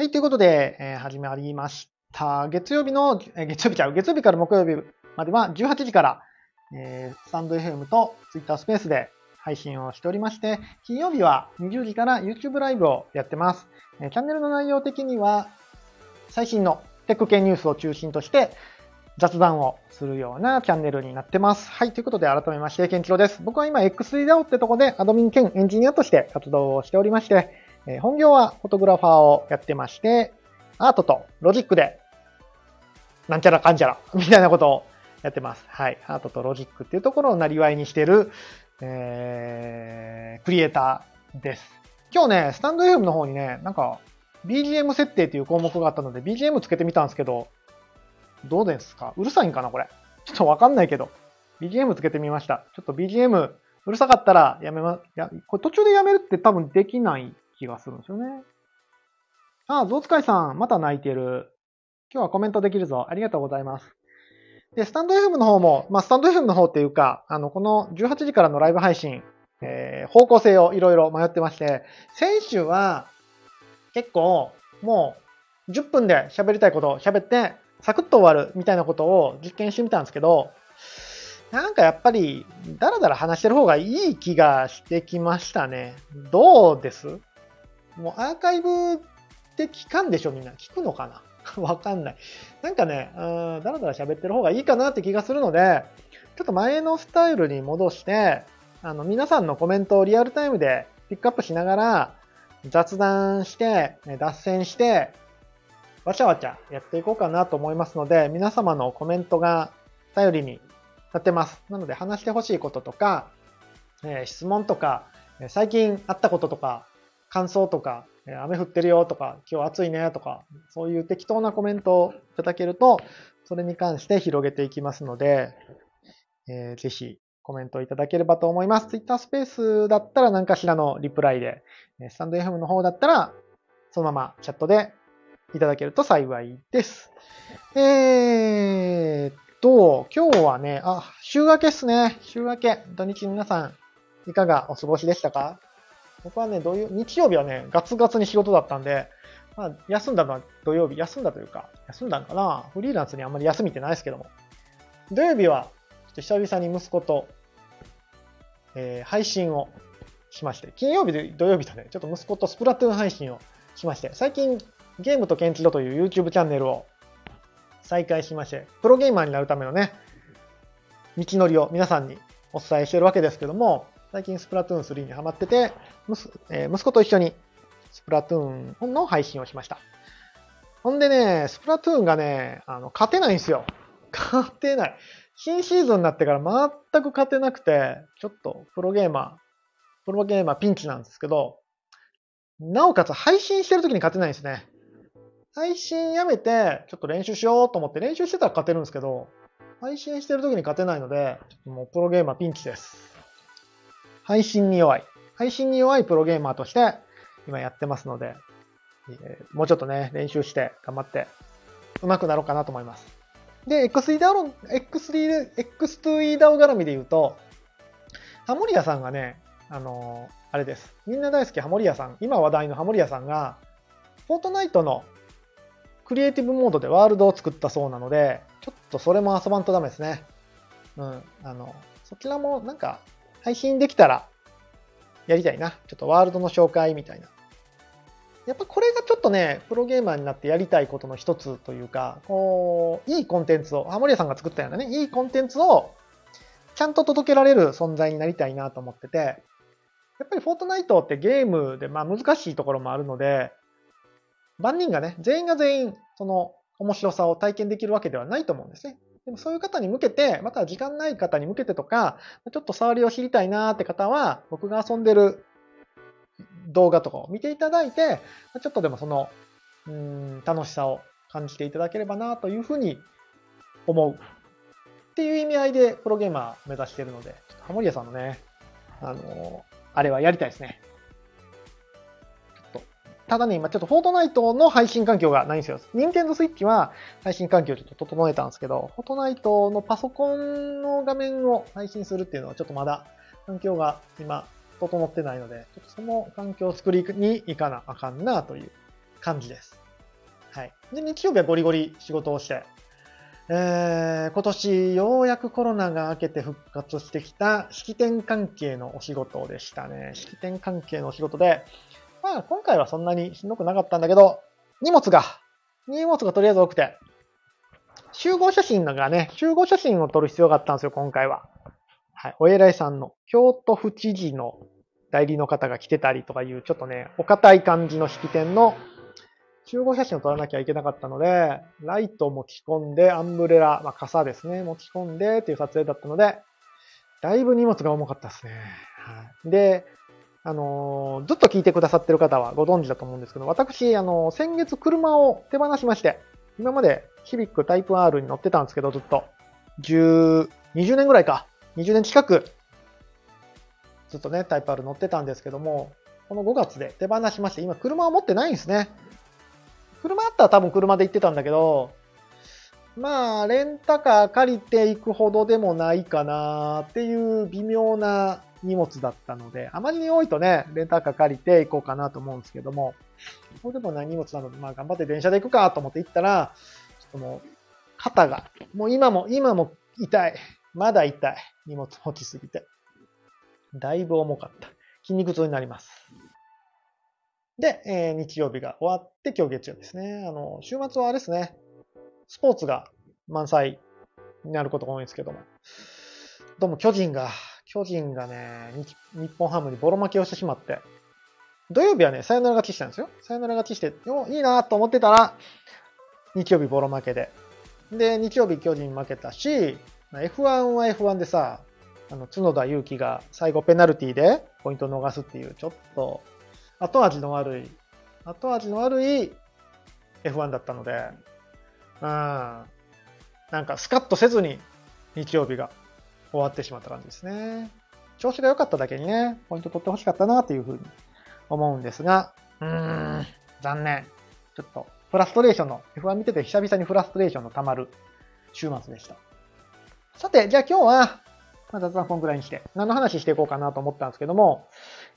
はい、ということで、えー、始まりました。月曜日の、えー、月曜日ちゃう、月曜日から木曜日までは18時から、えー、スタンド FM と Twitter スペースで配信をしておりまして、金曜日は20時から YouTube ライブをやってます。えー、チャンネルの内容的には、最新のテック系ニュースを中心として、雑談をするようなチャンネルになってます。はい。ということで、改めまして、ケンチロです。僕は今、X3DAO ってとこで、アドミン兼エンジニアとして活動をしておりまして、えー、本業はフォトグラファーをやってまして、アートとロジックで、なんちゃらかんちゃら、みたいなことをやってます。はい。アートとロジックっていうところをなりわいにしてる、えー、クリエイターです。今日ね、スタンド FM の方にね、なんか、BGM 設定っていう項目があったので、BGM つけてみたんですけど、どうですか？うるさいんかなこれ？ちょっとわかんないけど。BGM つけてみました。ちょっと BGM うるさかったらやめま、や、これ途中でやめるって多分できない気がするんですよね。あ、ゾウ使いさん、また泣いてる。今日はコメントできるぞ。ありがとうございます。で、スタンド FM の方も、まあ、スタンド FM の方っていうか、あの、この18時からのライブ配信、えー、方向性をいろいろ迷ってまして、先週は結構もう10分で喋りたいことを喋って、サクッと終わるみたいなことを実験してみたんですけど、なんかやっぱり、だらだら話してる方がいい気がしてきましたね。どうです？もうアーカイブって聞かんでしょみんな。聞くのかな？わかんない。なんかね、うんだらだら喋ってる方がいいかなって気がするので、ちょっと前のスタイルに戻して、あの、皆さんのコメントをリアルタイムでピックアップしながら、雑談して、脱線して、わちゃわちゃやっていこうかなと思いますので、皆様のコメントが頼りになってます。なので話してほしいこととか、え、質問とか、最近あったこととか、感想とか、雨降ってるよとか、今日暑いねとか、そういう適当なコメントをいただけると、それに関して広げていきますので、えー、ぜひコメントいただければと思います。Twitter スペースだったら何かしらのリプライで、スタンド FM の方だったら、そのままチャットでいただけると幸いです。えーと、今日はね、あ、週明けっすね。週明け。土日皆さん、いかがお過ごしでしたか？僕はね、土曜、日曜日はね、ガツガツに仕事だったんで、まあ、休んだのは土曜日、休んだというか、休んだんかなフリーランスにあんまり休みってないですけども。土曜日は、ちょっと久々に息子と、えー、配信をしまして、金曜日で土曜日とね、ちょっと息子とスプラトゥーン配信をしまして、最近、ゲームとケンチロという YouTube チャンネルを再開しまして、プロゲーマーになるためのね、道のりを皆さんにお伝えしてるわけですけども、最近スプラトゥーン3にハマってて、息子と一緒にスプラトゥーンの配信をしました。ほんでね、スプラトゥーンがね、あの、勝てないんですよ。勝てない。新シーズンになってから全く勝てなくて、ちょっとプロゲーマー、プロゲーマーピンチなんですけど、なおかつ配信してる時に勝てないんですね。配信やめて、ちょっと練習しようと思って練習してたら勝てるんですけど、配信してる時に勝てないので、もうプロゲーマーピンチです。配信に弱い。配信に弱いプロゲーマーとして今やってますので、えー、もうちょっとね、練習して頑張って上手くなろうかなと思います。で、X3 ダウ X3、X2E ダウ絡みで言うと、ハモリアさんがね、あのー、あれです。みんな大好きハモリアさん、今話題のハモリアさんが、フォートナイトのクリエイティブモードでワールドを作ったそうなので、ちょっとそれも遊ばんとダメですね。うん。あの、そちらもなんか配信できたらやりたいな。ちょっとワールドの紹介みたいな。やっぱこれがちょっとね、プロゲーマーになってやりたいことの一つというか、こう、いいコンテンツを、ハモリアさんが作ったようなね、いいコンテンツをちゃんと届けられる存在になりたいなと思ってて、やっぱりフォートナイトってゲームでまあ難しいところもあるので、万人がね、全員が全員、その面白さを体験できるわけではないと思うんですね。でもそういう方に向けて、また時間ない方に向けてとか、ちょっと触りを知りたいなーって方は、僕が遊んでる動画とかを見ていただいて、ちょっとでもその、うん、楽しさを感じていただければなというふうに思う。っていう意味合いでプロゲーマー目指してるので、ちょっとハモリアさんのね、あのあれはやりたいですね。ただね、今ちょっとフォートナイトの配信環境がないんですよ。任天堂スイッチは配信環境ちょっと整えたんですけど、フォートナイトのパソコンの画面を配信するっていうのはちょっとまだ環境が今整ってないので、ちょっとその環境を作りに行かなあかんなという感じです。はい。で、日曜日はゴリゴリ仕事をして、えー、今年ようやくコロナが明けて復活してきた式典関係のお仕事でしたね。式典関係のお仕事で、まあ今回はそんなにしんどくなかったんだけど、荷物が、荷物がとりあえず多くて、集合写真がね、集合写真を撮る必要があったんですよ、今回は。はい。お偉いさんの、京都府知事の代理の方が来てたりとかいう、ちょっとね、お堅い感じの式典の集合写真を撮らなきゃいけなかったので、ライトを持ち込んで、アンブレラ、まあ、傘ですね、持ち込んでっていう撮影だったので、だいぶ荷物が重かったですね。はい、で、あのー、ずっと聞いてくださってる方はご存知だと思うんですけど、私、あのー、先月車を手放しまして、今までヒビックタイプ R に乗ってたんですけど、ずっと。10、20年ぐらいか。20年近く、ずっとね、タイプ R 乗ってたんですけども、この5月で手放しまして、今車を持ってないんですね。車あったら多分車で行ってたんだけど、まあ、レンタカー借りていくほどでもないかなっていう微妙な荷物だったので、あまりに多いとね、レンタカー借りて行こうかなと思うんですけども、そうでもない荷物なので、まあ頑張って電車で行くかと思って行ったら、ちょっともう、肩が、もう今も、今も痛い。まだ痛い。荷物持ちすぎて。だいぶ重かった。筋肉痛になります。で、えー、日曜日が終わって今日月曜日ですね。あの、週末はあれですね。スポーツが満載になることが多いんですけども。どうも巨人が、巨人がね、日本ハムにボロ負けをしてしまって、土曜日はね、サヨナラ勝ちしたんですよ。サヨナラ勝ちして、お、いいなと思ってたら、日曜日ボロ負けで。で、日曜日巨人負けたし、F1 は F1 でさ、あの、角田祐希が最後ペナルティでポイントを逃すっていう、ちょっと後味の悪い、後味の悪い F1 だったので、うん、なんかスカッとせずに日曜日が終わってしまった感じですね。調子が良かっただけにね、ポイント取ってほしかったなというふうに思うんですが、うーん、残念。ちょっと、フラストレーションの、F1 見てて久々にフラストレーションの溜まる週末でした。さて、じゃあ今日は、まあ、雑談こんぐらいにして、何の話していこうかなと思ったんですけども、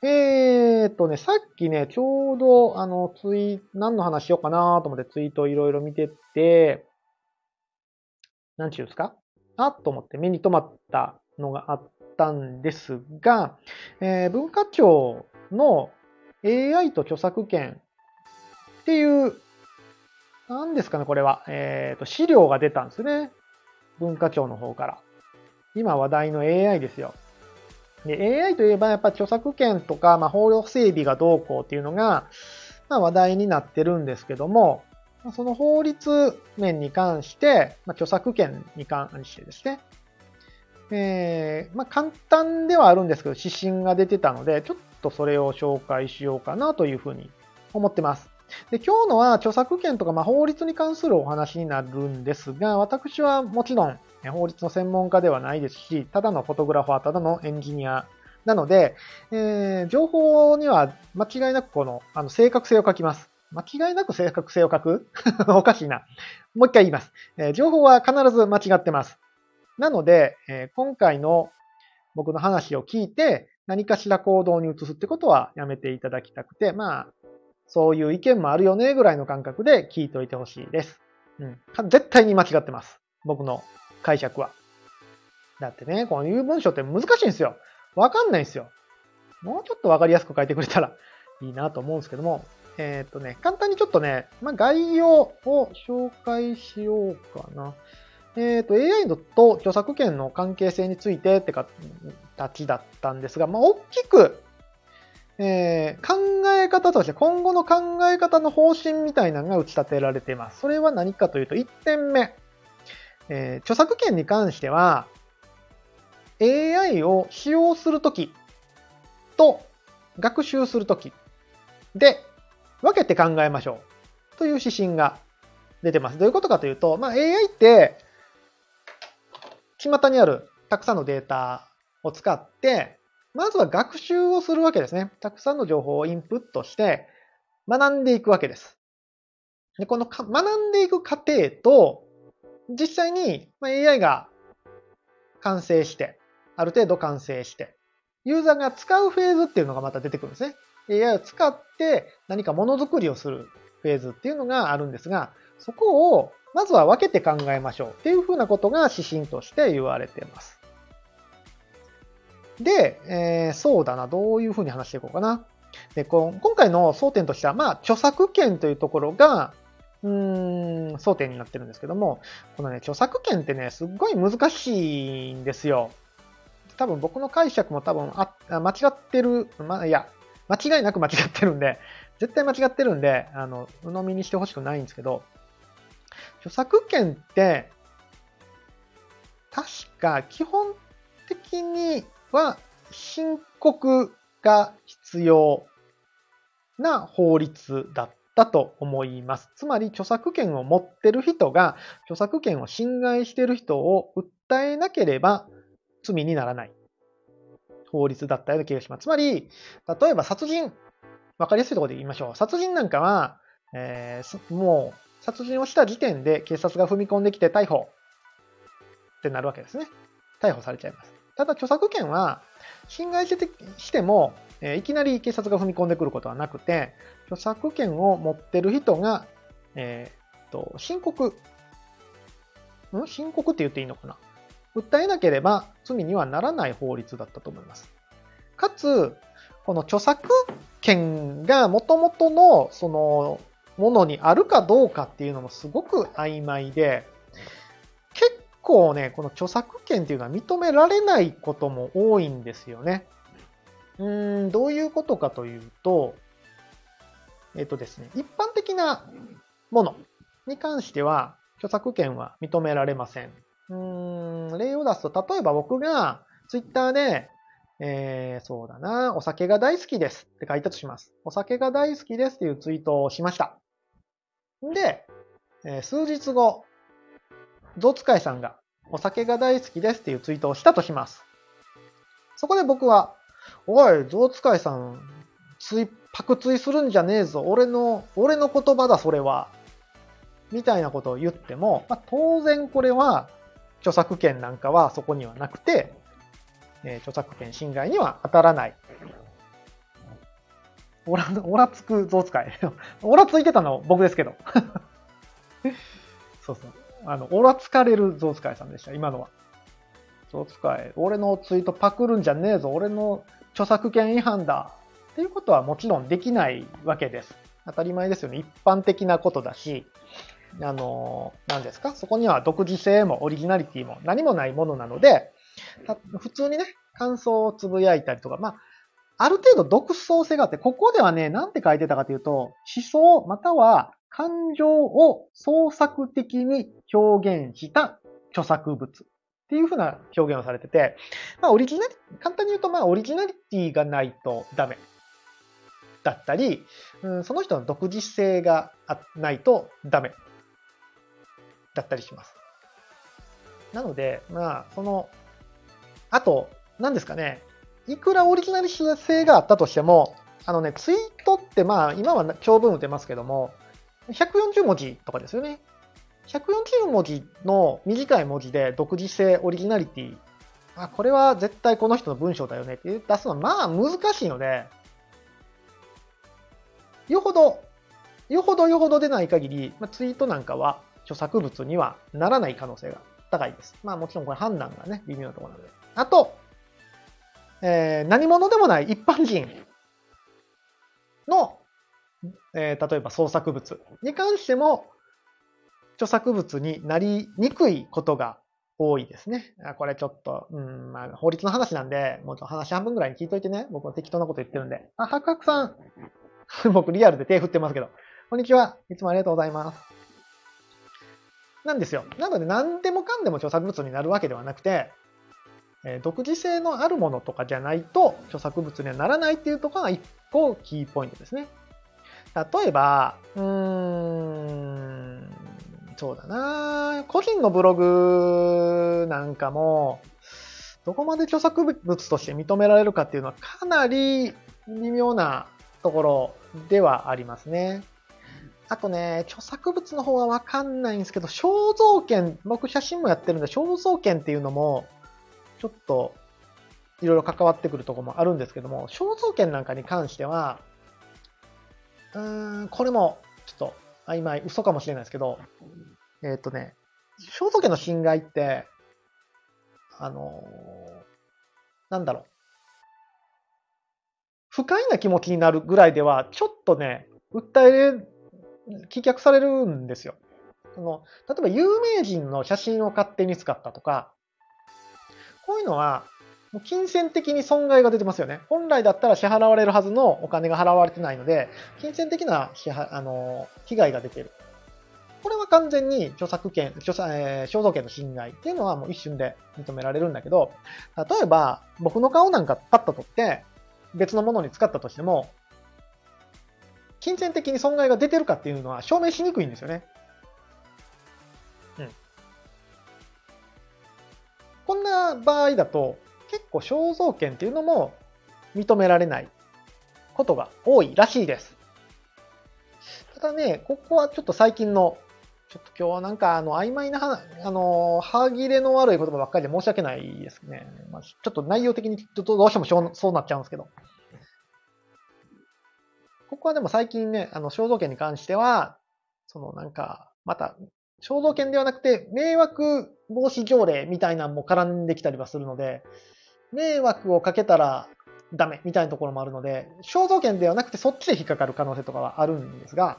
えー、っとね、さっきね、ちょうど、あの、ツイ、何の話しようかなと思ってツイートいろいろ見てて、なんちゅうんですか？あっと思って目に留まったのがあったんですが、えー、文化庁の AI と著作権っていう、何ですかね、これは。えっ、ー、と、資料が出たんですね。文化庁の方から。今話題の AI ですよ。で、AI といえばやっぱ著作権とか、まあ、法律整備がどうこうっていうのが、まあ、話題になってるんですけども、その法律面に関して、まあ、著作権に関してですね、えー、まあ、簡単ではあるんですけど、指針が出てたので、ちょっとそれを紹介しようかなというふうに思ってます。で今日のは著作権とか、まあ、法律に関するお話になるんですが、私はもちろん法律の専門家ではないですし、ただのフォトグラファー、ただのエンジニアなので、えー、情報には間違いなくこのあの正確性を書きます。間違いなく正確性を書くおかしいな。もう一回言います、え、情報は必ず間違ってます。なので、え、今回の僕の話を聞いて何かしら行動に移すってことはやめていただきたくて、まあ、そういう意見もあるよねぐらいの感覚で聞いておいてほしいです。うん。絶対に間違ってます。僕の解釈は。だってね、こういう文章って難しいんですよ。わかんないんですよ。もうちょっとわかりやすく書いてくれたらいいなと思うんですけども、えっ、ー、とね、簡単にちょっとね、まあ、概要を紹介しようかな。えっ、ー、と、AI と著作権の関係性についてって形だったんですが、まあ、大きく、えー、考え方として今後の考え方の方針みたいなのが打ち立てられています。それは何かというと、1点目。えー、著作権に関しては、AI を使用するときと学習するときで分けて考えましょうという指針が出てます。どういうことかというと、まあ、AI って、巷にあるたくさんのデータを使って、まずは学習をするわけですね。たくさんの情報をインプットして学んでいくわけです。でこの学んでいく過程と、実際に AI が完成して、ある程度完成して、ユーザーが使うフェーズっていうのがまた出てくるんですね。AI を使って何かものづくりをするフェーズっていうのがあるんですが、そこをまずは分けて考えましょうっていうふうなことが指針として言われています。で、えー、そうだな、どういうふうに話していこうかな。で、こ今回の争点としては、まあ、著作権というところが、うーん、争点になってるんですけども、このね、著作権ってね、すっごい難しいんですよ。多分僕の解釈も多分あ間違ってる、まあ、いや、間違いなく間違ってるんで、絶対間違ってるんで、あの、鵜呑みにしてほしくないんですけど、著作権って、確か基本的には申告が必要な法律だったと思います。つまり著作権を持ってる人が著作権を侵害してる人を訴えなければ罪にならない法律だったような気がします。つまり、例えば殺人、わかりやすいところで言いましょう。殺人なんかは、えー、もう殺人をした時点で警察が踏み込んできて逮捕ってなるわけですね。逮捕されちゃいます。ただ著作権は侵害してしても、えー、いきなり警察が踏み込んでくることはなくて、著作権を持ってる人が、えー、と申告、ん？申告って言っていいのかな？訴えなければ罪にはならない法律だったと思います。かつ、この著作権が元々のそのものにあるかどうかっていうのもすごく曖昧で、結構ね、この著作権っていうのは認められないことも多いんですよね。うーん、どういうことかというと、えっ、とですね、一般的なものに関しては著作権は認められません。うん、例を出すと、例えば僕がツイッターで、えー、そうだな、お酒が大好きですって書いたとします。お酒が大好きですっていうツイートをしました。で、えー、数日後、ゾウ使いさんがお酒が大好きですっていうツイートをしたとします。そこで僕は、おい、ゾウ使いさん、つい、パクツイするんじゃねえぞ。俺の、俺の言葉だ、それは。みたいなことを言っても、まあ、当然これは著作権なんかはそこにはなくて、えー、著作権侵害には当たらない。オラ、オラつく象使い。オラついてたの僕ですけど。そうそう。あの、オラつかれる象使いさんでした、今のは。象使い。俺のツイートパクるんじゃねえぞ。俺の著作権違反だ。っていうことはもちろんできないわけです。当たり前ですよね。一般的なことだし、あの、何ですか？そこには独自性もオリジナリティも何もないものなので、普通にね、感想をつぶやいたりとか、まあ、ある程度独創性があって、ここではね、なんて書いてたかというと、思想または感情を創作的に表現した著作物っていうふうな表現をされてて、まあ、オリジナリ、簡単に言うと、まあ、オリジナリティがないとダメだったり、うん、その人の独自性がないとダメだったりします。なので、まあ、その、あと、何ですかね、いくらオリジナル性があったとしても、あのね、ツイートってまあ、今は長文打てますけども、140文字とかですよね。140文字の短い文字で独自性、オリジナリティ、あ、これは絶対この人の文章だよねって出すのはまあ難しいので、よほど、よほどよほどでない限り、まあ、ツイートなんかは著作物にはならない可能性が高いです。まあもちろんこれ判断がね、微妙なところなので。あと、えー、何者でもない一般人の、えー、例えば創作物に関しても、著作物になりにくいことが多いですね。これちょっと、うん、まあ、法律の話なんで、もうちょっと話半分ぐらいに聞いといてね。僕は適当なこと言ってるんで。あ、ハクさん。僕リアルで手振ってますけど。こんにちは。いつもありがとうございます。なんですよ。なので何でもかんでも著作物になるわけではなくて、え独自性のあるものとかじゃないと著作物にはならないっていうところが一個キーポイントですね。例えば、うーん、そうだな個人のブログなんかも、どこまで著作物として認められるかっていうのはかなり微妙なところではありますね。あとね、著作物の方はわかんないんですけど、肖像権、僕写真もやってるんで、肖像権っていうのも、ちょっと、いろいろ関わってくるところもあるんですけども、肖像権なんかに関しては、うーん、これも、ちょっと、曖昧、嘘かもしれないですけど、えっ、とね、肖像権の侵害って、あのなんだろう。不快な気持ちになるぐらいでは、ちょっとね、訴えれ、棄却されるんですよ。その例えば有名人の写真を勝手に使ったとか、こういうのは、もう金銭的に損害が出てますよね。本来だったら支払われるはずのお金が払われてないので、金銭的な支払あの被害が出てる。これは完全に著作権、著作えー肖像権の侵害っていうのはもう一瞬で認められるんだけど、例えば僕の顔なんかパッと撮って別のものに使ったとしても、金銭的に損害が出てるかっていうのは証明しにくいんですよね。うん。こんな場合だと、結構肖像権っていうのも認められないことが多いらしいです。ただね、ここはちょっと最近の、ちょっと今日はなんかあの曖昧な話、あの、歯切れの悪い言葉ばっかりで申し訳ないですね。まあ、ちょっと内容的にちょっとどうしてもそうそうなっちゃうんですけど。ここはでも最近ね、あの、肖像権に関しては、そのなんか、また、肖像権ではなくて、迷惑防止条例みたいなのも絡んできたりはするので、迷惑をかけたらダメみたいなところもあるので、肖像権ではなくてそっちで引っかかる可能性とかはあるんですが、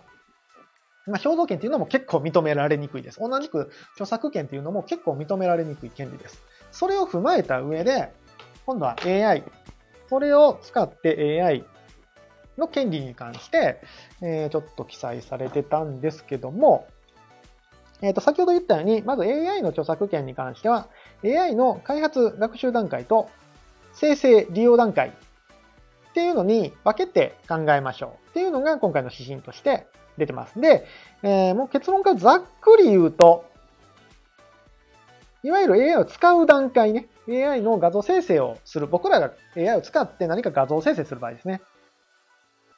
まあ、肖像権っていうのも結構認められにくいです。同じく著作権っていうのも結構認められにくい権利です。それを踏まえた上で、今度は AI。それを使って AI の権利に関して、えーちょっと記載されてたんですけども、えっ、と、先ほど言ったように、まず AI の著作権に関しては、AI の開発学習段階と生成利用段階っていうのに分けて考えましょうっていうのが今回の指針として出てます。で、えーもう結論からざっくり言うと、いわゆる AI を使う段階ね、AI の画像生成をする、僕らが AI を使って何か画像生成する場合ですね。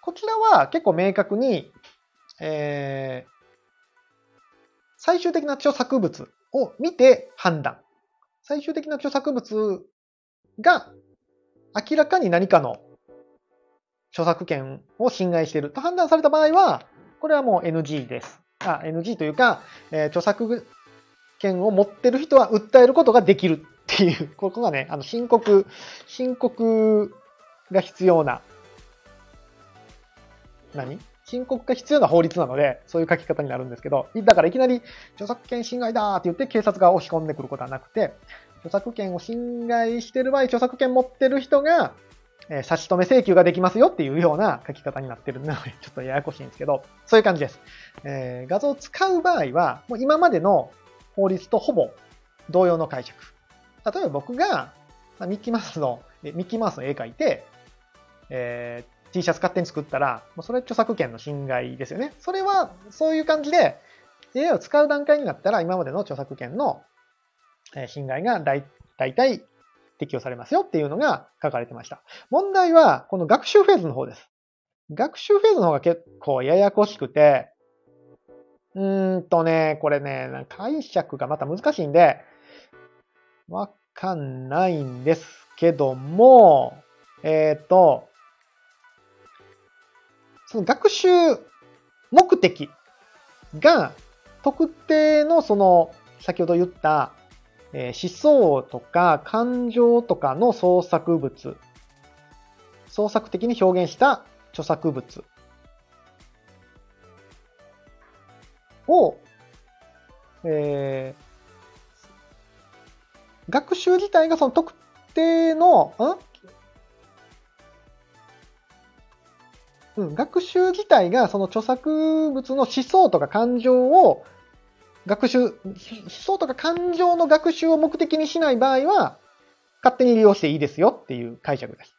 こちらは結構明確に、えー最終的な著作物を見て判断。最終的な著作物が明らかに何かの著作権を侵害していると判断された場合は、これはもう NG です。あ、NG というか、えー著作権を持ってる人は訴えることができるっていう、ここがね、あの申告、申告が必要な、何？申告が必要な法律なので、そういう書き方になるんですけど、だからいきなり著作権侵害だーって言って警察が押し込んでくることはなくて、著作権を侵害してる場合、著作権持ってる人が、え差し止め請求ができますよっていうような書き方になってるので、ちょっとややこしいんですけど、そういう感じです。えー画像を使う場合は、もう今までの法律とほぼ同様の解釈。例えば僕が、まミッキーマウスの、ミッキーマウスの絵描いて、えー T シャツ勝手に作ったら、もうそれ著作権の侵害ですよね。それは、そういう感じで、AI を使う段階になったら、今までの著作権の侵害が大大体適用されますよっていうのが書かれてました。問題は、この学習フェーズの方です。学習フェーズの方が結構ややこしくて、うーんとね、これね、解釈がまた難しいんで、わかんないんですけども、えっ、と、その学習目的が特定のその先ほど言った、え思想とか感情とかの創作物、創作的に表現した著作物。を、えー学習自体がその特定の、ん？うん、学習自体がその著作物の思想とか感情を学習、思想とか感情の学習を目的にしない場合は、勝手に利用していいですよっていう解釈です。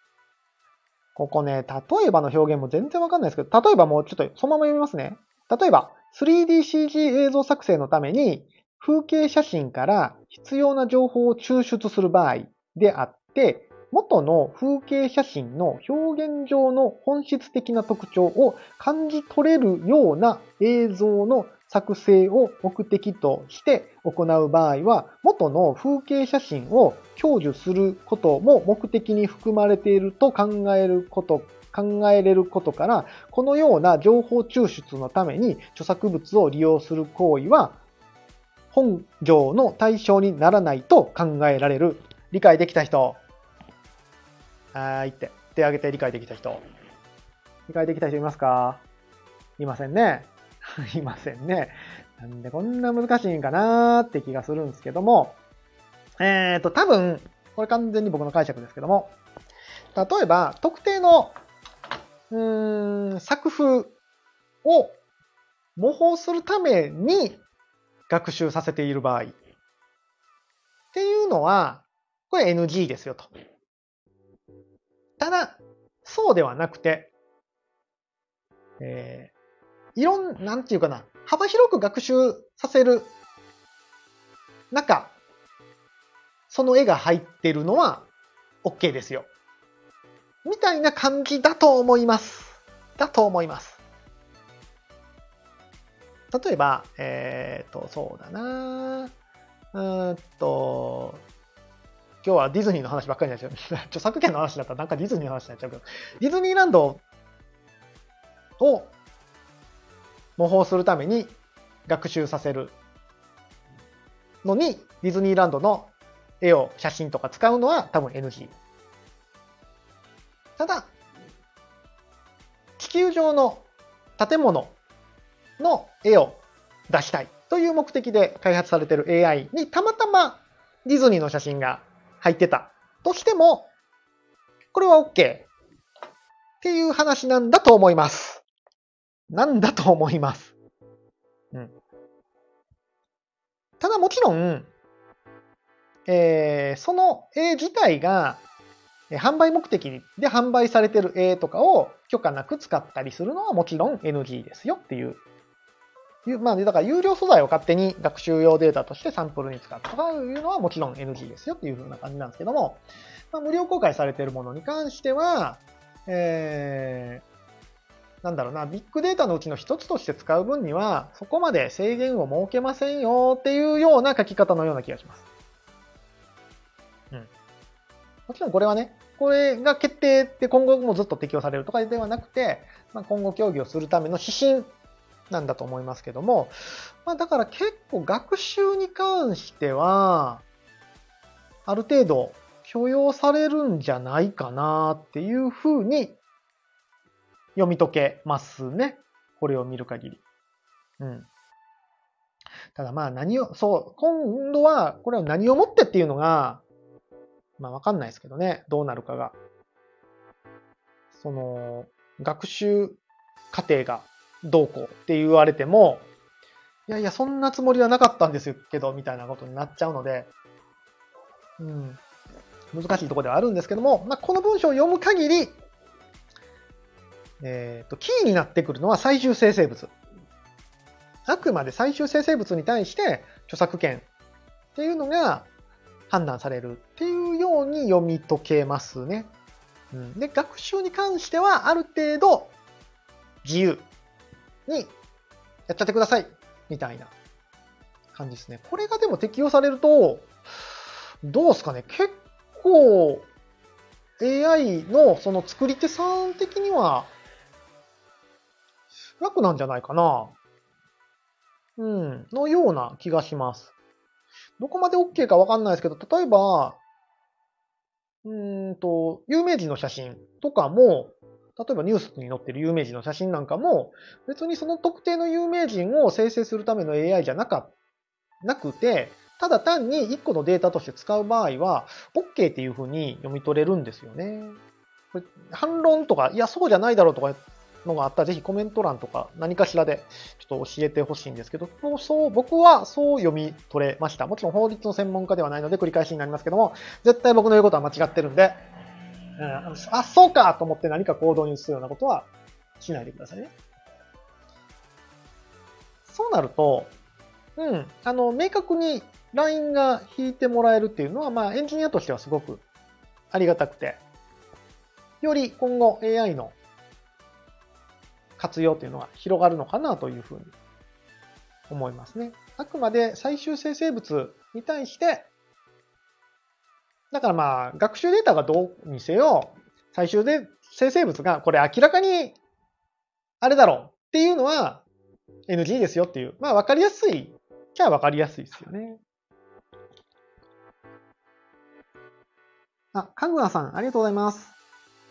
ここね、例えばの表現も全然わかんないですけど、例えばもうちょっとそのまま読みますね。例えば、3DCG 映像作成のために、風景写真から必要な情報を抽出する場合であって、元の風景写真の表現上の本質的な特徴を感じ取れるような映像の作成を目的として行う場合は、元の風景写真を享受することも目的に含まれていると考えること、考えれることから、このような情報抽出のために著作物を利用する行為は、本業の対象にならないと考えられる。理解できた人はーいって。手挙げて理解できた人。理解できた人いますか？いませんね。いませんね。なんでこんな難しいんかなーって気がするんですけども。えっ、ー、と、多分、これ完全に僕の解釈ですけども、例えば、特定の、うーん、作風を模倣するために学習させている場合っていうのは、これ NG ですよと。ただ、そうではなくて、えー、いろん、なんていうかな、幅広く学習させる中、その絵が入ってるのは OK ですよ。みたいな感じだと思います。だと思います。例えば、えっ、ー、と、そうだなうんと、今日はディズニーの話ばっかりになっちゃう。著作権の話だったらなんかディズニーの話になっちゃうけど、ディズニーランドを模倣するために学習させるのに、ディズニーランドの絵を、写真とか使うのは多分 NG。ただ、地球上の建物の絵を出したいという目的で開発されている AI にたまたまディズニーの写真が入ってたとしても、これは OK っていう話なんだと思います。なんだと思います。うん。ただもちろん、えー、その絵自体が販売目的で販売されてる絵とかを許可なく使ったりするのはもちろん NG ですよっていう。まあ、だから有料素材を勝手に学習用データとしてサンプルに使ったとかいうのはもちろん NG ですよっていう風な感じなんですけども、まあ、無料公開されているものに関しては、えー、なんだろうな、ビッグデータのうちの一つとして使う分には、そこまで制限を設けませんよっていうような書き方のような気がします。うんもちろんこれはね、これが決定って今後もずっと適用されるとかではなくて、まあ、今後協議をするための指針なんだと思いますけども、まあ、だから結構学習に関しては、ある程度許容されるんじゃないかなっていうふうに読み解けますね。これを見る限り。うん。ただまあ何を、そう、今度はこれを何をもってっていうのが、まあわかんないですけどね、どうなるかが。その、学習過程がどうこうって言われても、いやいや、そんなつもりはなかったんですけど、みたいなことになっちゃうので、うん、難しいところではあるんですけども、まあ、この文章を読む限り、えっ、ー、と、キーになってくるのは最終生成物。あくまで最終生成物に対して著作権っていうのが判断されるっていうように読み解けますね。うん、で、学習に関してはある程度自由にやっちゃってくださいみたいな感じですね。これがでも適用されると、どうすかね結構 AI のその作り手さん的には楽なんじゃないかな。うん、のような気がします。どこまで OK かわかんないですけど、例えば、うんと、有名人の写真とかも、例えばニュースに載ってる有名人の写真なんかも、別にその特定の有名人を生成するための AI じゃなか、なくて、ただ単に1個のデータとして使う場合は、OK っていうふうに読み取れるんですよね。これ反論とか、いや、そうじゃないだろうとかのがあったら、ぜひコメント欄とか何かしらでちょっと教えてほしいんですけど、そう、僕はそう読み取れました。もちろん法律の専門家ではないので繰り返しになりますけども、絶対僕の言うことは間違ってるんで、うん、あ、そうかと思って何か行動に移すようなことはしないでくださいね。そうなると、うん、あの、明確にラインが引いてもらえるっていうのは、まあ、エンジニアとしてはすごくありがたくて、より今後 AI の活用というのが広がるのかなというふうに思いますね。あくまで最終生成物に対して、だからまあ、学習データがどうにせよ、最終で生成物がこれ明らかにあれだろうっていうのは NG ですよっていう。まあ分かりやすい。じゃあ分かりやすいですよね。あ、かぐわさん、ありがとうございます。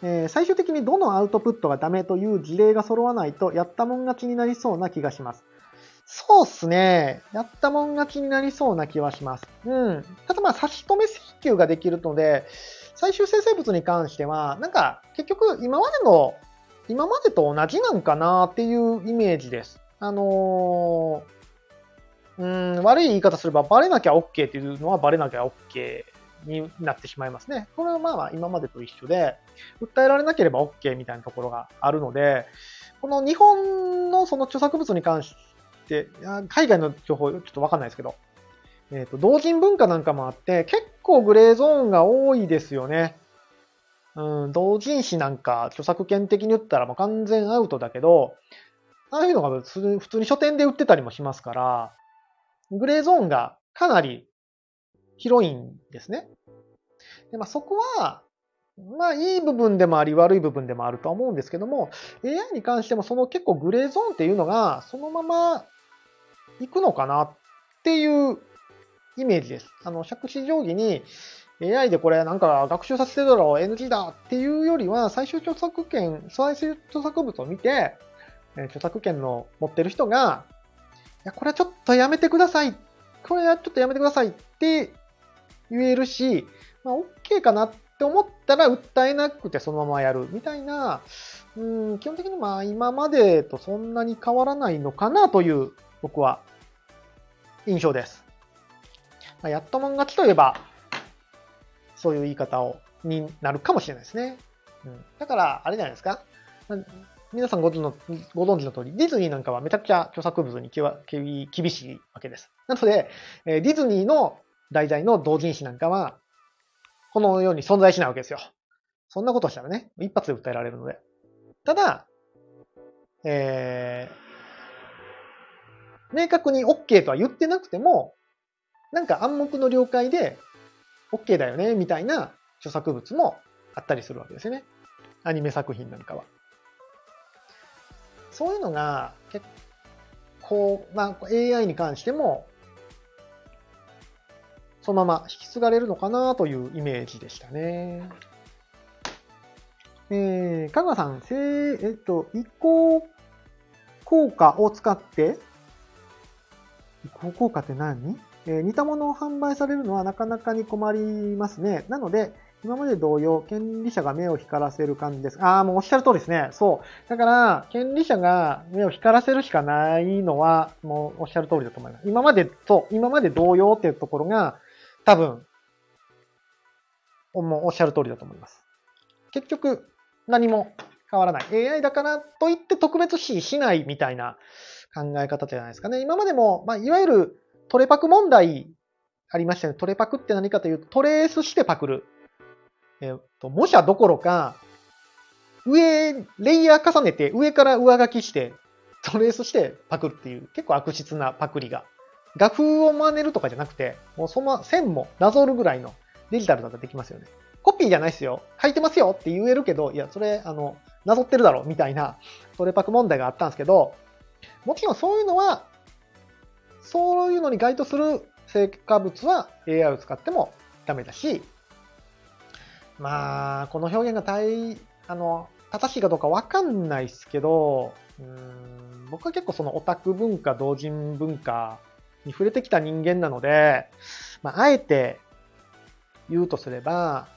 えー、最終的にどのアウトプットがダメという事例が揃わないと、やったもん勝ちになりそうな気がします。そうっすね。やったもん勝ちになりそうな気はします。うん。ただまあ、差し止め請求ができるので、最終生成物に関しては、なんか、結局、今までの、今までと同じなんかなっていうイメージです。あのー、うん、悪い言い方すれば、バレなきゃ OK っていうのはバレなきゃ OK になってしまいますね。これはまあ今までと一緒で、訴えられなければ OK みたいなところがあるので、この日本のその著作物に関して、海外の情報ちょっとわかんないですけど、えっ、ー、と、同人文化なんかもあって、結構グレーゾーンが多いですよね。うん、同人誌なんか著作権的に言ったらもう完全アウトだけど、ああいうのが普通に書店で売ってたりもしますから、グレーゾーンがかなり広いんですね。でまあ、そこは、まあ、いい部分でもあり、悪い部分でもあるとは思うんですけども、AI に関してもその結構グレーゾーンっていうのが、そのまま行くのかなっていうイメージです。あの、借子定規に AI でこれなんか学習させてるだろう、NG だっていうよりは、最終著作権、最終著作物を見て、著作権の持ってる人が、いや、これはちょっとやめてください。これはちょっとやめてくださいって言えるし、まあ、OK かなって思ったら訴えなくてそのままやるみたいな、うん、基本的にまあ今までとそんなに変わらないのかなという僕は印象です。まあ、やっともん勝ちといえば、そういう言い方をになるかもしれないですね。うん、だから、あれじゃないですか。皆さんご存知の通り、ディズニーなんかはめちゃくちゃ著作物に厳しいわけです。なので、ディズニーの題材の同人誌なんかは、このように存在しないわけですよ。そんなことしたらね、一発で訴えられるので。ただ、えー、明確に OK とは言ってなくても、なんか暗黙の了解で OK だよね、みたいな著作物もあったりするわけですよね。アニメ作品なんかは。そういうのが結構、まあ AI に関してもそのまま引き継がれるのかなというイメージでしたね。えー、香川さん、せえっと、移行効果を使って、移行効果って何？えー、似たものを販売されるのはなかなかに困りますね。なので、今まで同様、権利者が目を光らせる感じです。ああ、もうおっしゃる通りですね。そう。だから、権利者が目を光らせるしかないのは、もうおっしゃる通りだと思います。今までと、今まで同様っていうところが、多分、もうおっしゃる通りだと思います。結局、何も変わらない。AI だからといって特別視しないみたいな考え方じゃないですかね。今までも、まあ、いわゆるトレパク問題ありましたよね。トレパクって何かというと、トレースしてパクる。えっ、と、模写どころか、上、レイヤー重ねて上から上書きして、トレースしてパクるっていう結構悪質なパクリが画風を真似るとかじゃなくて、もうその線もなぞるぐらいのデジタルだったらできますよね。コピーじゃないですよ。書いてますよって言えるけど、いや、それ、あの、なぞってるだろ、みたいな、トレパク問題があったんですけど、もちろんそういうのは、そういうのに該当する成果物は AI を使ってもダメだし、まあ、この表現が対、あの、正しいかどうかわかんないですけど、うん僕は結構そのオタク文化、同人文化に触れてきた人間なので、まあ、あえて言うとすれば、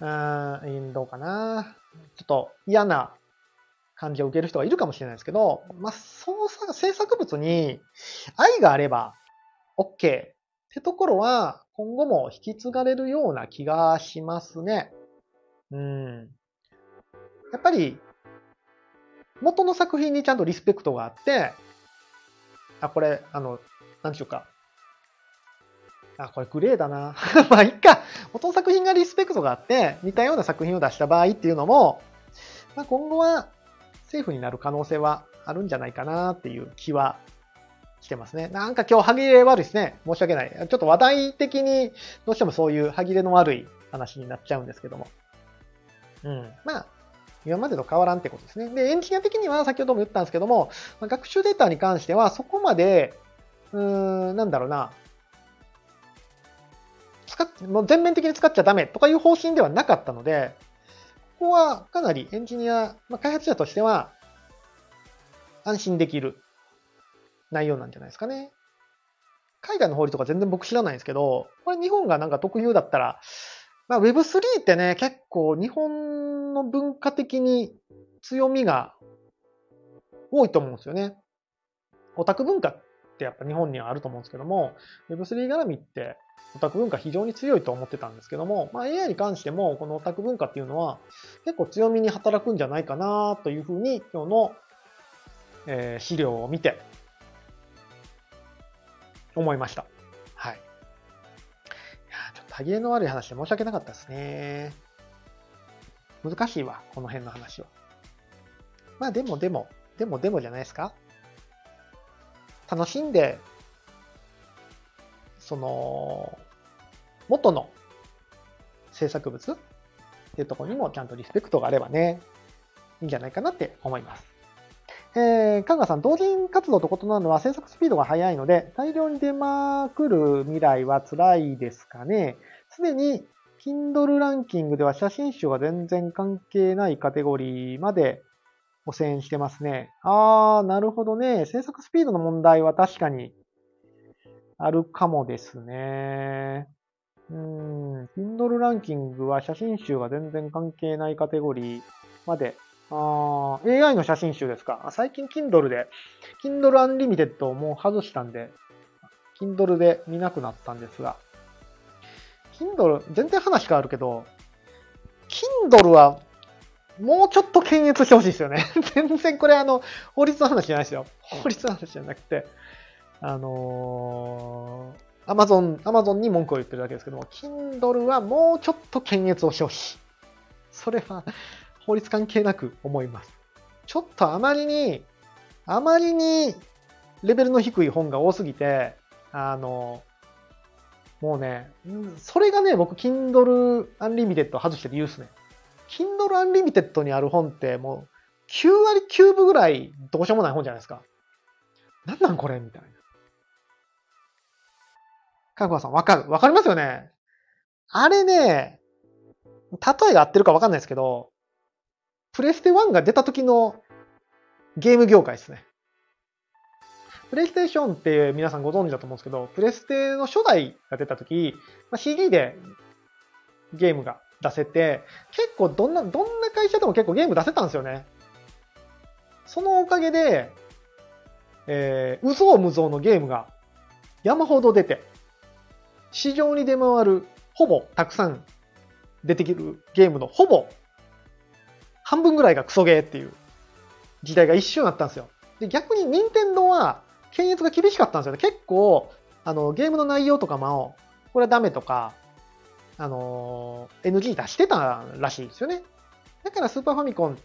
うん、どうかな。ちょっと嫌な感じを受ける人がいるかもしれないですけど、まあ、創作、制作物に愛があれば OK ってところは今後も引き継がれるような気がしますね。うん。やっぱり、元の作品にちゃんとリスペクトがあって、あ、これ、あの、なんでしょうか。あ、これグレーだな。まあ、いっか。元の作品がリスペクトがあって、似たような作品を出した場合っていうのも、まあ、今後はセーフになる可能性はあるんじゃないかなっていう気はしてますね。なんか今日歯切れ悪いですね。申し訳ない。ちょっと話題的にどうしてもそういう歯切れの悪い話になっちゃうんですけども。うん。まあ、今までと変わらんってことですね。で、エンジニア的には先ほども言ったんですけども、ま学習データに関してはそこまで、うーん、なんだろうな、使っ、もう全面的に使っちゃダメとかいう方針ではなかったので、ここはかなりエンジニア、まあ、開発者としては安心できる内容なんじゃないですかね。海外の法律とか全然僕知らないんですけど、これ日本がなんか特有だったら、まあ Web3 ってね、結構日本の文化的に強みが多いと思うんですよね。オタク文化ってやっぱ日本にはあると思うんですけども、Web3 絡みってオタク文化非常に強いと思ってたんですけども、まあ AI に関してもこのオタク文化っていうのは結構強みに働くんじゃないかなというふうに今日の、えー資料を見て思いました。はい。いやちょっと歯切れの悪い話で申し訳なかったですね。難しいわ、この辺の話は。まあでもでも、でもでもじゃないですか。楽しんで、その、元の制作物っていうところにもちゃんとリスペクトがあればね、いいんじゃないかなって思います。えー、カンガさん、同人活動と異なるのは制作スピードが速いので、大量に出まくる未来は辛いですかね。すでに Kindle ランキングでは写真集が全然関係ないカテゴリーまで汚染してますね。あー、なるほどね。制作スピードの問題は確かにあるかもですね。うん、Kindle ランキングは写真集が全然関係ないカテゴリーまであー AI の写真集ですか。最近 Kindle で、Kindle Unlimited をもう外したんで、Kindle で見なくなったんですが、Kindle、全然話変わるけど、Kindle はもうちょっと検閲してほしいですよね。全然これあの、法律の話じゃないですよ。法律の話じゃなくて、あのー、Amazon、Amazon に文句を言ってるだけですけども、Kindle はもうちょっと検閲をしてほしい。それは、法律関係なく思います。ちょっとあまりに、あまりにレベルの低い本が多すぎて、あの、もうね、それがね、僕、Kindle Unlimited 外してる理由ですね。Kindle Unlimited にある本ってもう9割9分ぐらいどうしようもない本じゃないですか。なんなんこれみたいな。かぐわさん、わかるわかりますよねあれね、例えが合ってるかわかんないですけど、プレステ1が出た時のゲーム業界ですね。プレイステーションって皆さんご存知だと思うんですけど、プレステの初代が出た時、まあ、CD でゲームが出せて、結構どんな、どんな会社でも結構ゲーム出せたんですよね。そのおかげで、えー、うぞうむぞうのゲームが山ほど出て、市場に出回る、ほぼたくさん出てくるゲームのほぼ半分ぐらいがクソゲーっていう時代が一瞬あったんですよ。で、逆に任天堂は検閲が厳しかったんですよね。結構、あの、ゲームの内容とかも、これはダメとか、あの、NG 出してたらしいですよね。だからスーパーファミコン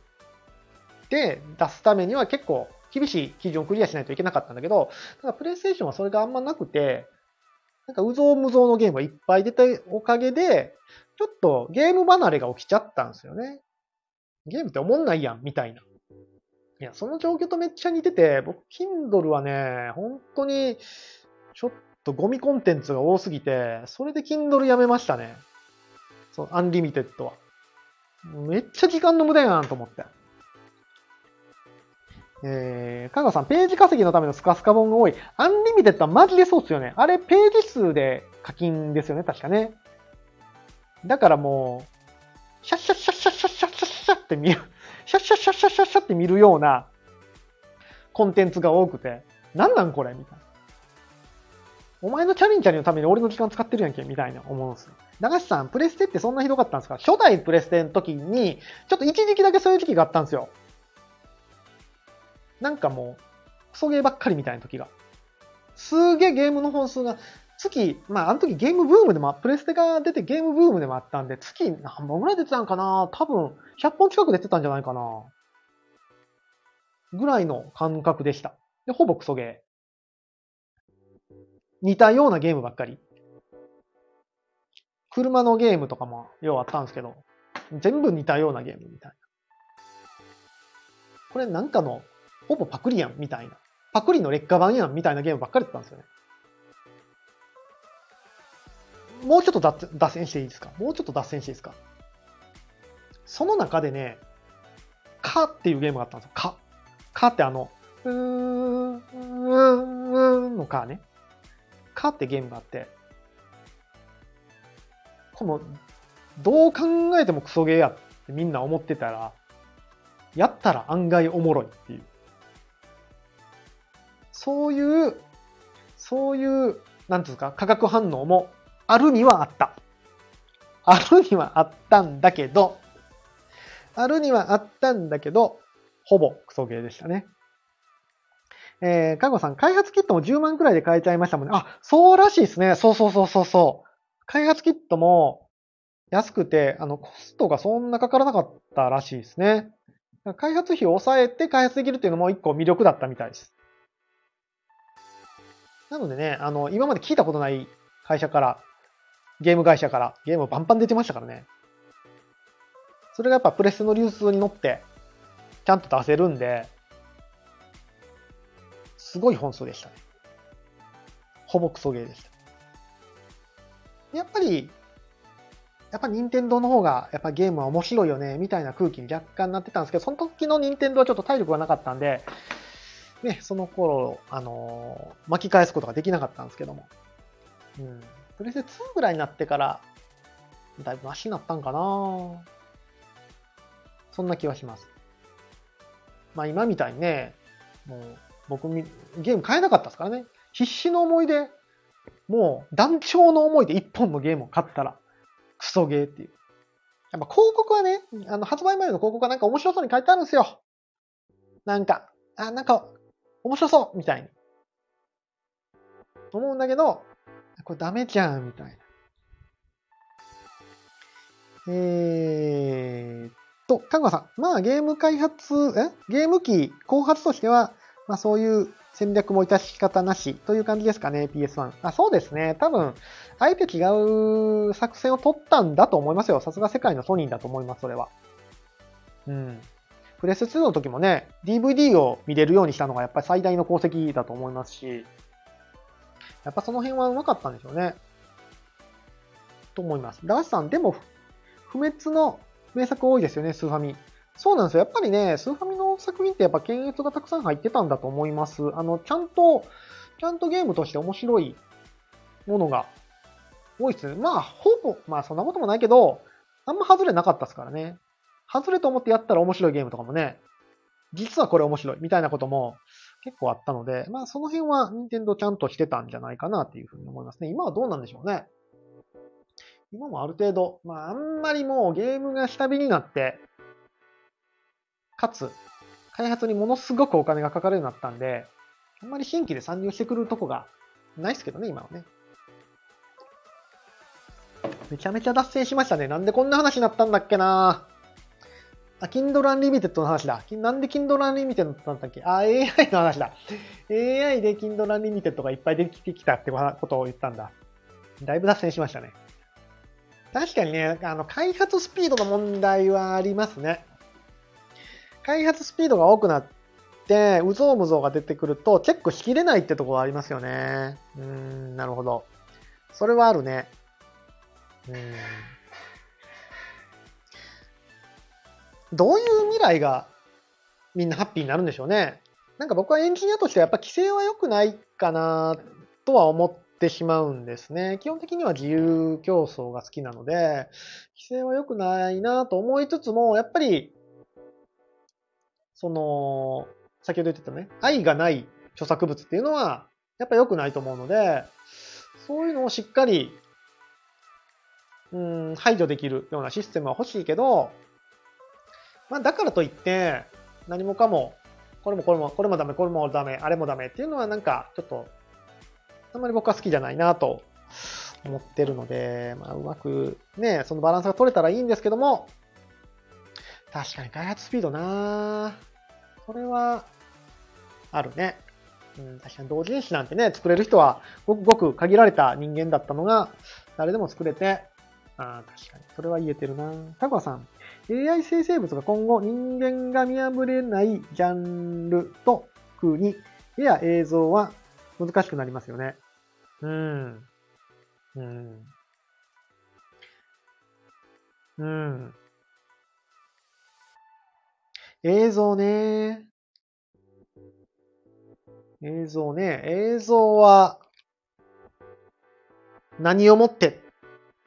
で出すためには結構厳しい基準をクリアしないといけなかったんだけど、ただプレイステーションはそれがあんまなくて、なんかうぞうむぞうのゲームがいっぱい出たおかげで、ちょっとゲーム離れが起きちゃったんですよね。ゲームって思んないやん、みたいな。いや、その状況とめっちゃ似てて、僕、Kindle はね、本当に、ちょっとゴミコンテンツが多すぎて、それで Kindle やめましたね。そう、アンリミテッドは。めっちゃ時間の無駄やなと思って。えー、香川さん、ページ稼ぎのためのスカスカ本が多い。アンリミテッドはマジでそうっすよね。あれ、ページ数で課金ですよね、確かね。だからもう、シャッシャッシャッシャッシャッシャッシャッシャッって見る、シャッシャッシャッシャッシャッシャッって見るようなコンテンツが多くて、なんなんこれみたいな。お前のチャリンチャリンのために俺の時間使ってるやんけみたいな思うんすよ。流しさん、プレステってそんなひどかったんですか初代プレステの時に、ちょっと一時期だけそういう時期があったんですよ。なんかもう、クソゲーばっかりみたいな時が。すげえゲームの本数が、月、まああの時ゲームブームでも、プレステが出てゲームブームでもあったんで、月何本ぐらい出てたんかな？多分、100本近く出てたんじゃないかなぐらいの感覚でした。で、ほぼクソゲー。似たようなゲームばっかり。車のゲームとかもようあったんですけど、全部似たようなゲームみたいな。これなんかの、ほぼパクリやんみたいな。パクリの劣化版やんみたいなゲームばっかりだったんですよね。もうちょっと脱線していいですか？もうちょっと脱線していいですか？その中でね、かっていうゲームがあったんですよ。か。かってあの、うーん、うーん、うんのかね。かってゲームがあって、この、どう考えてもクソゲーやってみんな思ってたら、やったら案外おもろいっていう。そういう、そういう、なんていうんですか、化学反応もあるにはあった。あるにはあったんだけど、あるにはあったんだけど、ほぼクソゲーでしたね。えー、かごさん、開発キットも10万くらいで買えちゃいましたもんね。あ、そうらしいですね。そうそうそうそうそう。開発キットも安くて、あの、コストがそんなかからなかったらしいですね。開発費を抑えて開発できるっていうのも一個魅力だったみたいです。なのでね、あの、今まで聞いたことない会社から、ゲーム会社からゲームバンバン出てましたからね。それがやっぱプレスの流通に乗って、ちゃんと出せるんで、すごい本数でしたね。ほぼクソゲーでした。やっぱり、やっぱ任天堂の方が、やっぱゲームは面白いよね、みたいな空気に若干なってたんですけど、その時の任天堂はちょっと体力がなかったんで、ね、その頃、あのー、巻き返すことができなかったんですけども。うん。プレステ2ぐらいになってから、だいぶマシになったんかなそんな気はします。まあ今みたいにね、もう僕ゲーム買えなかったですからね。必死の思いで、もう団長の思いで一本のゲームを買ったら、クソゲーっていう。やっぱ広告はね、あの発売前の広告はなんか面白そうに書いてあるんですよ。なんか、あ、なんか、面白そうみたいに。思うんだけど、これダメじゃんみたいな。えーと、かぐさん。まあゲーム開発、え？ゲーム機後発としては、まあそういう戦略も致し方なしという感じですかね、PS1。あそうですね。多分、あえて違う作戦を取ったんだと思いますよ。さすが世界のソニーだと思います、それは。うん。プレス2の時もね、DVD を見れるようにしたのがやっぱり最大の功績だと思いますし、やっぱその辺はうまかったんでしょうね。と思います。ダースさん、でも、不滅の名作多いですよね、スーファミ。そうなんですよ。やっぱりね、スーファミの作品ってやっぱ検閲がたくさん入ってたんだと思います。あの、ちゃんと、ちゃんとゲームとして面白いものが多いですね。まあ、ほぼ、まあそんなこともないけど、あんま外れなかったですからね。外れと思ってやったら面白いゲームとかもね、実はこれ面白いみたいなことも結構あったので、まあその辺は任天堂ちゃんとしてたんじゃないかなっていうふうに思いますね。今はどうなんでしょうね。今もある程度、まああんまりもうゲームが下火になって、かつ、開発にものすごくお金がかかるようになったんで、あんまり新規で参入してくるとこがないですけどね、今はね。めちゃめちゃ脱線しましたね。なんでこんな話になったんだっけなぁあ、Kindle Unlimited の話だ。なんで Kindle Unlimited なんだっけ？あ、AI の話だ。AI で Kindle Unlimited がいっぱい出てきたってことを言ったんだ。だいぶ脱線しましたね。確かにね、あの、開発スピードの問題はありますね。開発スピードが多くなって、うぞうむぞうが出てくると、チェックしきれないってところありますよね。うーん、なるほど。それはあるね。うん。どういう未来がみんなハッピーになるんでしょうね。なんか僕はエンジニアとしてやっぱ規制は良くないかなとは思ってしまうんですね。基本的には自由競争が好きなので、規制は良くないなと思いつつも、やっぱりその、先ほど言ってたね、愛がない著作物っていうのは、やっぱ良くないと思うので、そういうのをしっかり、うん、排除できるようなシステムは欲しいけど、まあだからといって、何もかも、これもこれも、これもダメ、これもダメ、あれもダメっていうのはなんか、ちょっと、あんまり僕は好きじゃないなと思ってるので、まあうまくね、そのバランスが取れたらいいんですけども、確かに開発スピードなそれは、あるね。うん、確かに同人誌なんてね、作れる人はごくごく限られた人間だったのが、誰でも作れて、ああ、確かに。それは言えてるな。タコさん。AI 生成物が今後人間が見破れないジャンルと風に、絵や映像は難しくなりますよね。うん。うん。うん。映像ね。映像ね。映像は、何をもって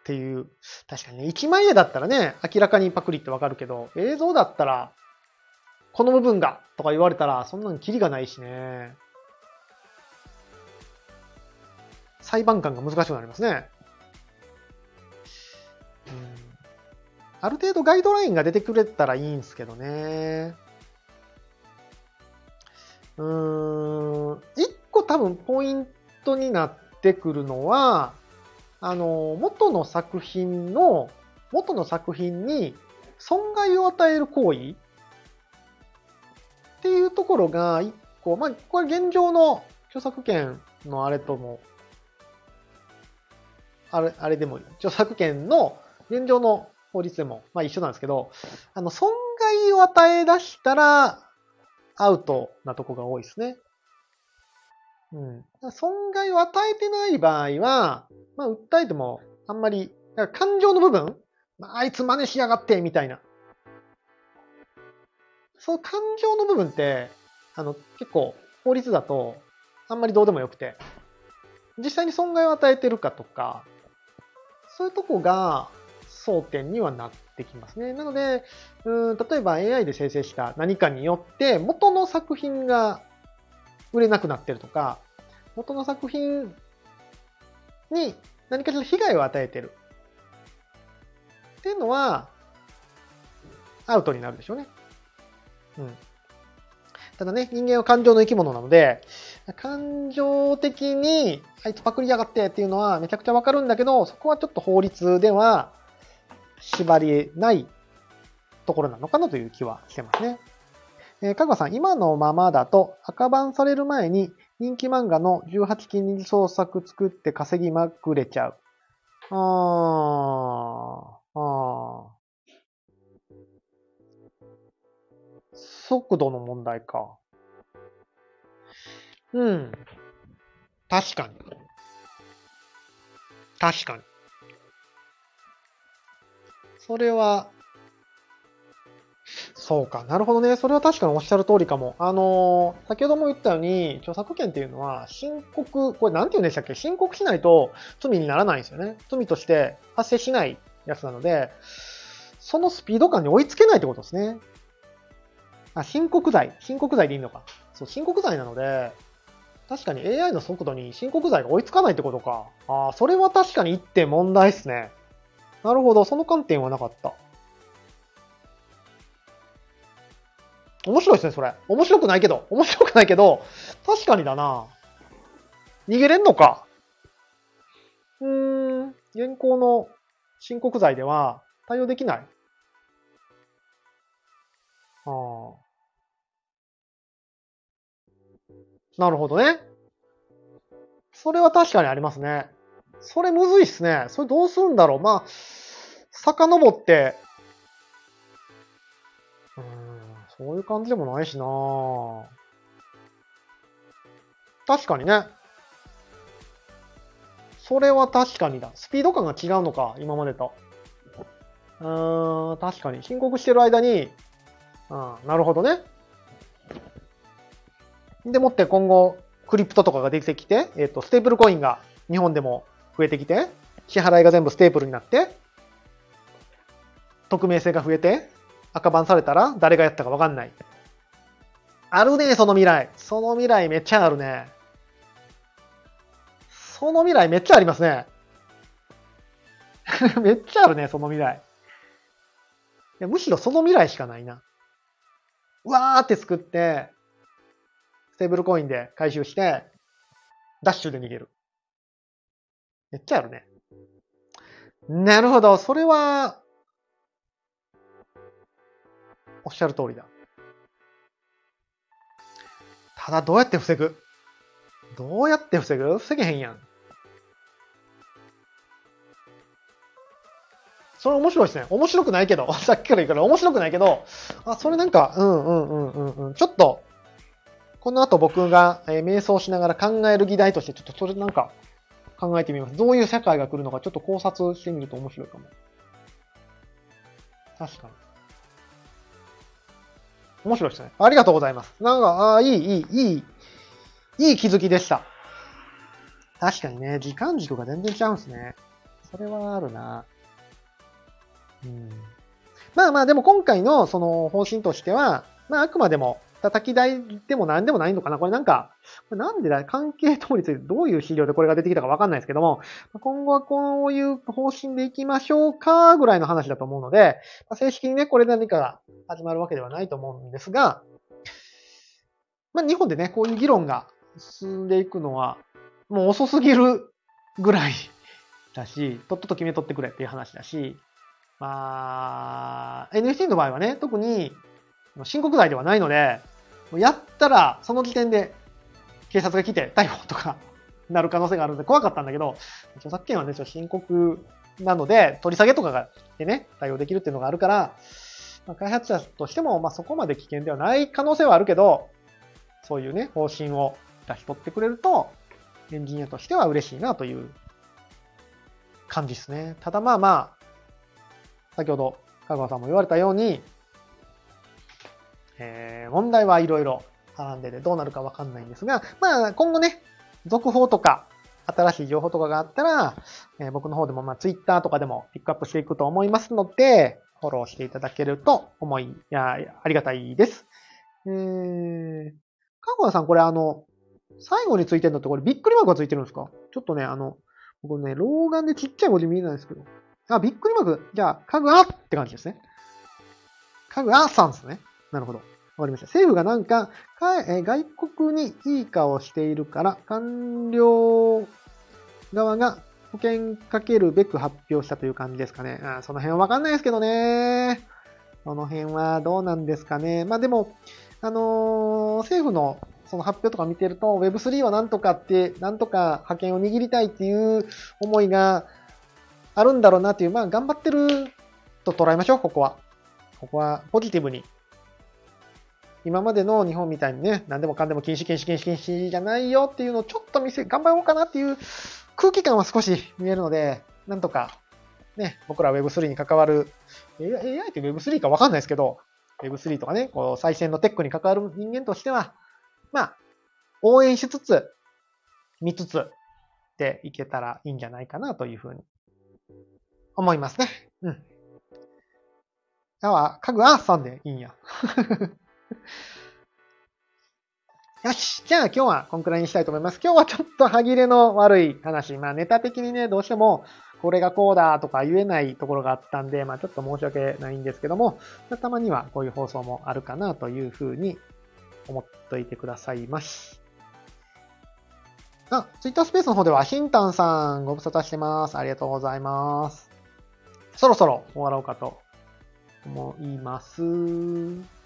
っていう。確かにね、一枚絵だったらね、明らかにパクリってわかるけど、映像だったら、この部分がとか言われたら、そんなにキリがないしね。裁判官が難しくなりますね。うん、ある程度ガイドラインが出てくれたらいいんですけどね。うーん、一個多分ポイントになってくるのは、あの、元の作品の、元の作品に損害を与える行為っていうところが一個、まあ、これ現状の著作権のあれとも、あれ、あれでも、著作権の現状の法律でも、まあ一緒なんですけど、あの、損害を与え出したら、アウトなとこが多いですね。うん。損害を与えてない場合は、まあ、訴えても、あんまり、感情の部分、まあいつ真似しやがって、みたいな。その感情の部分って、あの、結構、法律だと、あんまりどうでもよくて、実際に損害を与えてるかとか、そういうとこが争点にはなってきますね。なので、うん例えば AI で生成した何かによって、元の作品が売れなくなってるとか、元の作品に何かしら被害を与えてる。っていうのは、アウトになるでしょうね。うん。ただね、人間は感情の生き物なので、感情的に、あいつパクりやがってっていうのはめちゃくちゃわかるんだけど、そこはちょっと法律では縛りないところなのかなという気はしてますね。えー、かぐわさん、今のままだと赤版される前に人気漫画の18禁二次創作作って稼ぎまくれちゃう。あー、あー。速度の問題か。うん。確かに。確かに。それは、そうか。なるほどね。それは確かにおっしゃる通りかも。あのー、先ほども言ったように、著作権っていうのは、申告、これなんて言うんでしたっけ？申告しないと罪にならないんですよね。罪として発生しないやつなので、そのスピード感に追いつけないってことですね。あ、申告罪。申告罪でいいのか。そう、申告罪なので、確かに AI の速度に申告罪が追いつかないってことか。ああ、それは確かに一点問題っすね。なるほど、その観点はなかった。面白いですね、それ。面白くないけど。面白くないけど、確かにだな。逃げれんのか。うーん、現行の申告罪では対応できない。ああ。なるほどね。それは確かにありますね。それむずいっすね。それどうするんだろう。まあ、遡って、そういう感じでもないしな確かにね。それは確かにだ。スピード感が違うのか、今までと。うーん、確かに。申告してる間に、うん、なるほどね。でもって今後、クリプトとかができてきて、えっ、ー、と、ステープルコインが日本でも増えてきて、支払いが全部ステープルになって、匿名性が増えて、赤番されたら誰がやったかわかんない。あるね、その未来。その未来めっちゃあるね。その未来めっちゃありますね。めっちゃあるね、その未来。いやむしろその未来しかないな。わーって作って、ステーブルコインで回収して、ダッシュで逃げる。めっちゃあるね。なるほど。それは、おっしゃる通りだ。ただどうやって防ぐ？どうやって防ぐ？防げへんやん。それ面白いですね。面白くないけど、さっきから言うから面白くないけど、あ、それなんか、うんうんうんうんうん。ちょっと、この後僕が、えー、瞑想しながら考える議題として、ちょっとそれなんか考えてみます。どういう世界が来るのかちょっと考察してみると面白いかも。確かに。面白いですね。ありがとうございます。なんか、ああ、いい、いい、いい、いい気づきでした。確かにね、時間軸が全然違うんですね。それはあるな。うん。まあまあ、でも今回のその方針としては、まああくまでも叩き台でも何でもないのかな？これなんか、なんでだ？関係等についてどういう資料でこれが出てきたかわかんないですけども、今後はこういう方針でいきましょうかぐらいの話だと思うので、正式にね、これ何かが始まるわけではないと思うんですが、まあ日本でね、こういう議論が進んでいくのは、もう遅すぎるぐらいだし、とっとと決めとってくれっていう話だし、まあ、NFT の場合はね、特に申告罪ではないので、やったらその時点で警察が来て逮捕とかなる可能性があるので怖かったんだけど、著作権はね、ちょっと申告なので、取り下げとかがでね、対応できるっていうのがあるから、ま、開発者としても、ま、そこまで危険ではない可能性はあるけど、そういうね、方針を出し取ってくれると、エンジニアとしては嬉しいなという感じですね。ただまあまあ、先ほど香川さんも言われたように、えー、問題はいろいろ絡んでてどうなるかわかんないんですが、まあ今後ね、続報とか、新しい情報とかがあったら、えー、僕の方でもまあ Twitter とかでもピックアップしていくと思いますので、フォローしていただけると思い、いや、ありがたいです。えー、かぐわさんこれあの、最後についてるのってこれびっくりマークがついてるんですか？ちょっとね、あの、僕ね、老眼でちっちゃい文字見えないんですけど。あ、びっくりマーク。じゃあ、かぐあって感じですね。かぐあさんですね。なるほど。わかりました。政府がなんか、外国にいい顔しているから、官僚側が保険かけるべく発表したという感じですかね。あその辺はわかんないですけどね。その辺はどうなんですかね。まあでも、あのー、政府のその発表とか見てると、Web3 はなんとかって、なんとか覇権を握りたいっていう思いがあるんだろうなっていう、まあ頑張ってると捉えましょう、ここは。ここはポジティブに今までの日本みたいにね、何でもかんでも禁止禁止禁止禁止じゃないよっていうのをちょっと見せ、頑張ろうかなっていう空気感は少し見えるので、なんとか、ね、僕ら Web3 に関わる、AI って Web3 かわかんないですけど、Web3 とかね、こう、最先のテックに関わる人間としては、まあ、応援しつつ、見つつ、でいけたらいいんじゃないかなというふうに思いますね。うん。あは、家具あーさんでいいんや。よし。じゃあ今日はこんくらいにしたいと思います。今日はちょっと歯切れの悪い話。まあネタ的にね、どうしてもこれがこうだとか言えないところがあったんで、まあちょっと申し訳ないんですけども、たまにはこういう放送もあるかなというふうに思っといてくださいまし。あ、ツイッタースペースの方ではヒンタンさんご無沙汰してます。ありがとうございます。そろそろ終わろうかと思います。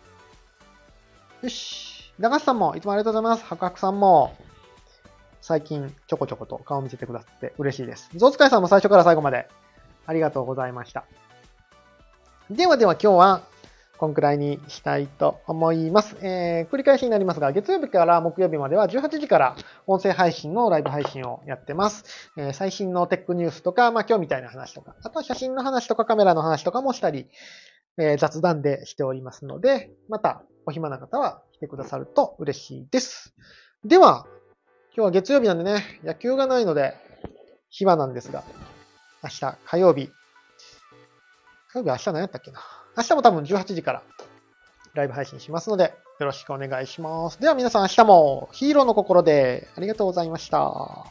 よし。長瀬さんもいつもありがとうございます。白白さんも、最近ちょこちょこと顔見せてくださって嬉しいです。ゾウ使いさんも最初から最後までありがとうございました。ではでは今日はこんくらいにしたいと思います。えー、繰り返しになりますが、月曜日から木曜日までは18時から音声配信のライブ配信をやってます。えー、最新のテックニュースとか、まあ今日みたいな話とか、あとは写真の話とかカメラの話とかもしたり、えー、雑談でしておりますので、またお暇な方は来てくださると嬉しいです。では、今日は月曜日なんでね、野球がないので、暇なんですが、明日火曜日。火曜日明日何やったっけな？明日も多分18時からライブ配信しますので、よろしくお願いします。では皆さん明日もヒーローの心でありがとうございました。